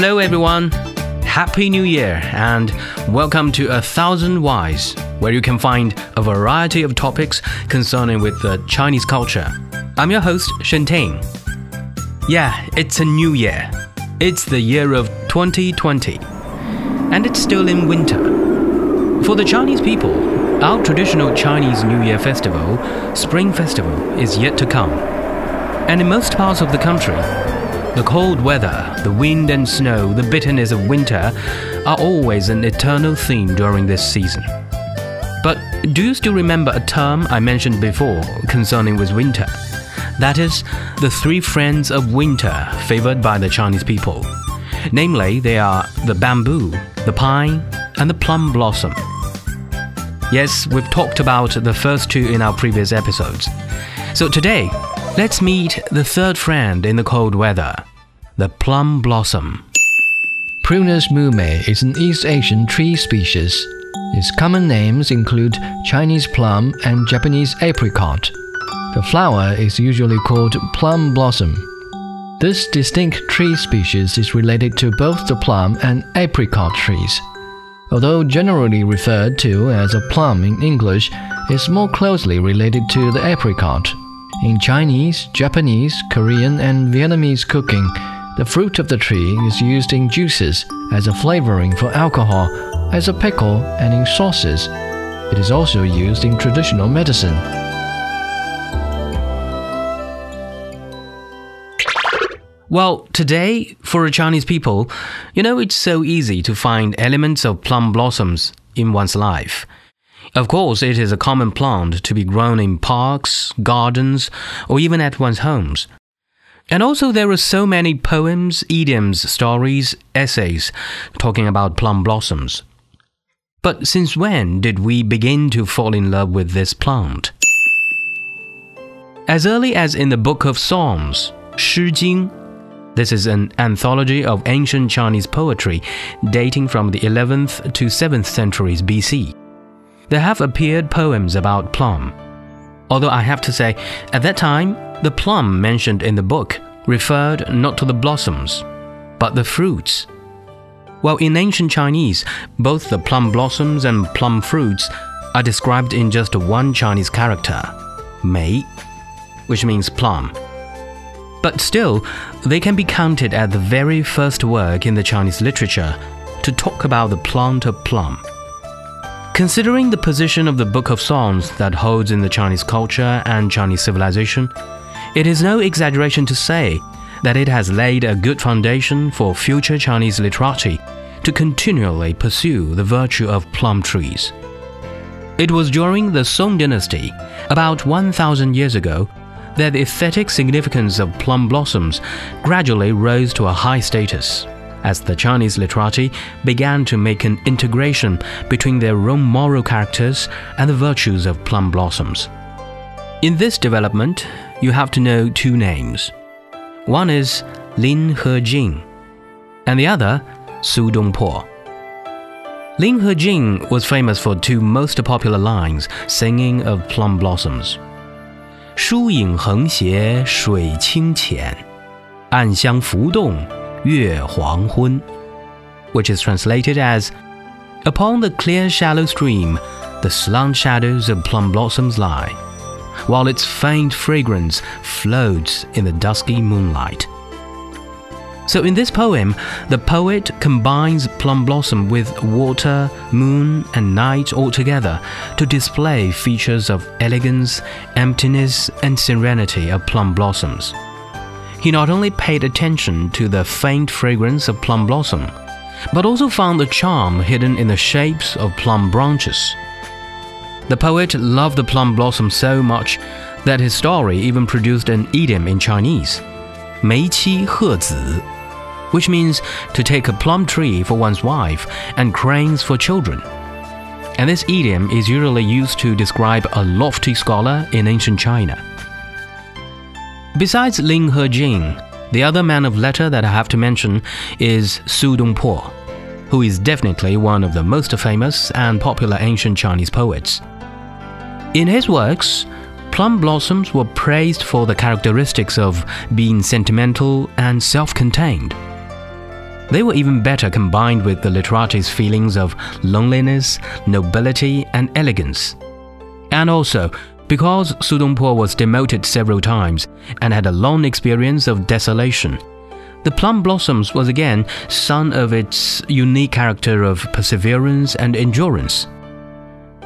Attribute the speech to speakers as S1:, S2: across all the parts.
S1: Hello, everyone. Happy New Year and welcome to A Thousand Whys, where you can find a variety of topics concerning with the Chinese culture. I'm your host, Shenting. Yeah, it's a new year. It's the year of 2020, and it's still in winter. For the Chinese people, our traditional Chinese New Year festival, Spring Festival, is yet to come. And in most parts of the country, the cold weather, the wind and snow, the bitterness of winter are always an eternal theme during this season. But do you still remember a term I mentioned before concerning with winter? That is, the three friends of winter favored by the Chinese people. Namely, they are the bamboo, the pine, and the plum blossom. Yes, we've talked about the first two in our previous episodes. So today, let's meet the third friend in the cold weather the plum blossom.
S2: Prunus mume is an East Asian tree species. Its common names include Chinese plum and Japanese apricot. The flower is usually called plum blossom. This distinct tree species is related to both the plum and apricot trees. Although generally referred to as a plum in English, it's more closely related to the apricot. In Chinese, Japanese, Korean, and Vietnamese cooking, the fruit of the tree is used in juices, as a flavoring for alcohol, as a pickle, and in sauces. It is also used in traditional medicine.
S1: Well, today, for a Chinese people, you know, it's so easy to find elements of plum blossoms in one's life. Of course, it is a common plant to be grown in parks, gardens, or even at one's homes. And also, there are so many poems, idioms, stories, essays talking about plum blossoms. But since when did we begin to fall in love with this plant? As early as in the Book of Psalms, Shi Jing, this is an anthology of ancient Chinese poetry dating from the 11th to 7th centuries BC. There have appeared poems about plum. Although I have to say, at that time, the plum mentioned in the book referred not to the blossoms, but the fruits. While in ancient Chinese, both the plum blossoms and plum fruits are described in just one Chinese character, mei, which means plum. But still, they can be counted as the very first work in the Chinese literature to talk about the plant of plum. Considering the position of the Book of Psalms that holds in the Chinese culture and Chinese civilization, it is no exaggeration to say that it has laid a good foundation for future Chinese literati to continually pursue the virtue of plum trees. It was during the Song dynasty, about 1,000 years ago, that the aesthetic significance of plum blossoms gradually rose to a high status as the Chinese literati began to make an integration between their own moral characters and the virtues of plum blossoms. In this development, you have to know two names. One is Lin Hejing, and the other Su Dongpo. Lin Hejing was famous for two most popular lines singing of plum blossoms. 疏影横斜水清浅，暗香浮动 月黄昏, which is translated as Upon the clear shallow stream, the slant shadows of plum blossoms lie, while its faint fragrance floats in the dusky moonlight. So, in this poem, the poet combines plum blossom with water, moon, and night all together to display features of elegance, emptiness, and serenity of plum blossoms. He not only paid attention to the faint fragrance of plum blossom, but also found the charm hidden in the shapes of plum branches. The poet loved the plum blossom so much that his story even produced an idiom in Chinese, 梅妻鹤子, which means to take a plum tree for one's wife and cranes for children. And this idiom is usually used to describe a lofty scholar in ancient China. Besides Lin Hejing, the other man of letter that I have to mention is Su Dongpo, who is definitely one of the most famous and popular ancient Chinese poets. In his works, plum blossoms were praised for the characteristics of being sentimental and self contained. They were even better combined with the literate's feelings of loneliness, nobility, and elegance. And also, because Sudongpo was demoted several times and had a long experience of desolation, the Plum Blossoms was again son of its unique character of perseverance and endurance.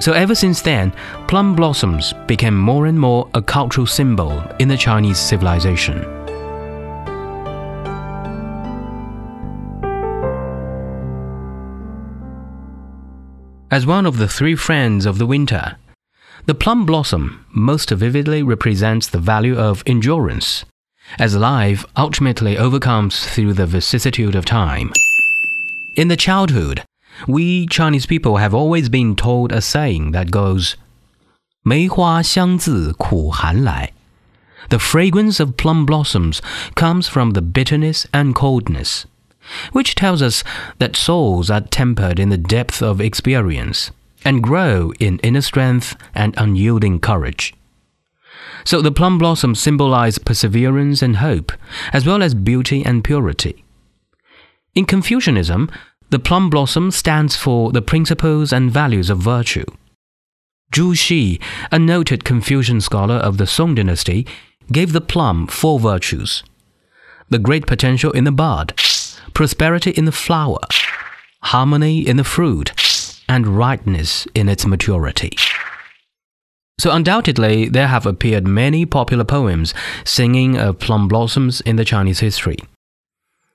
S1: So ever since then, plum blossoms became more and more a cultural symbol in the Chinese civilization. As one of the three friends of the winter, the plum blossom most vividly represents the value of endurance, as life ultimately overcomes through the vicissitude of time. In the childhood, we Chinese people have always been told a saying that goes, 梅花香自苦寒来. The fragrance of plum blossoms comes from the bitterness and coldness which tells us that souls are tempered in the depth of experience and grow in inner strength and unyielding courage. So the plum blossoms symbolize perseverance and hope, as well as beauty and purity. In Confucianism, the plum blossom stands for the principles and values of virtue. Zhu Xi, a noted Confucian scholar of the Song dynasty, gave the plum four virtues the great potential in the bud, prosperity in the flower, harmony in the fruit, and rightness in its maturity. So, undoubtedly, there have appeared many popular poems singing of plum blossoms in the Chinese history.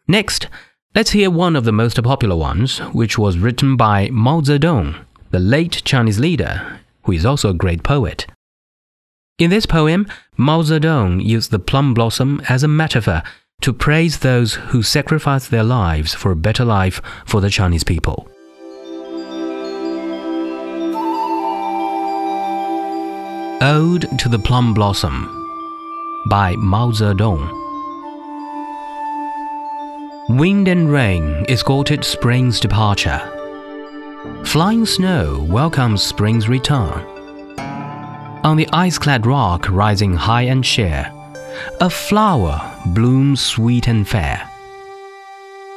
S1: Next, let's hear one of the most popular ones, which was written by Mao Zedong, the late Chinese leader, who is also a great poet. In this poem, Mao Zedong used the plum blossom as a metaphor to praise those who sacrificed their lives for a better life for the Chinese people. Ode to the Plum Blossom by Mao Zedong. Wind and rain escorted spring's departure. Flying snow welcomes spring's return. On the ice clad rock rising high and sheer, a flower blooms sweet and fair.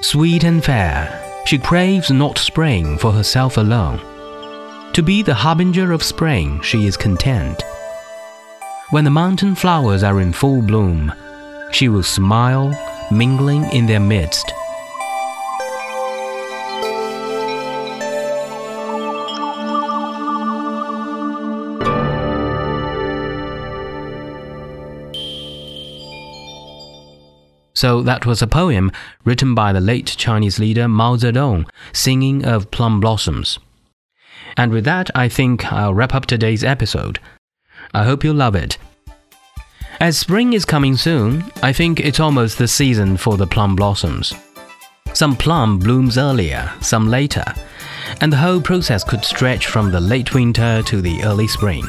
S1: Sweet and fair, she craves not spring for herself alone. To be the harbinger of spring, she is content. When the mountain flowers are in full bloom, she will smile, mingling in their midst So that was a poem written by the late Chinese leader Mao Zedong, singing of plum blossoms. And with that, I think I'll wrap up today's episode. I hope you love it. As spring is coming soon, I think it's almost the season for the plum blossoms. Some plum blooms earlier, some later, and the whole process could stretch from the late winter to the early spring.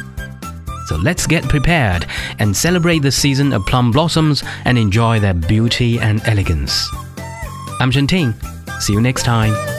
S1: So let's get prepared and celebrate the season of plum blossoms and enjoy their beauty and elegance. I'm Shen Ting. See you next time.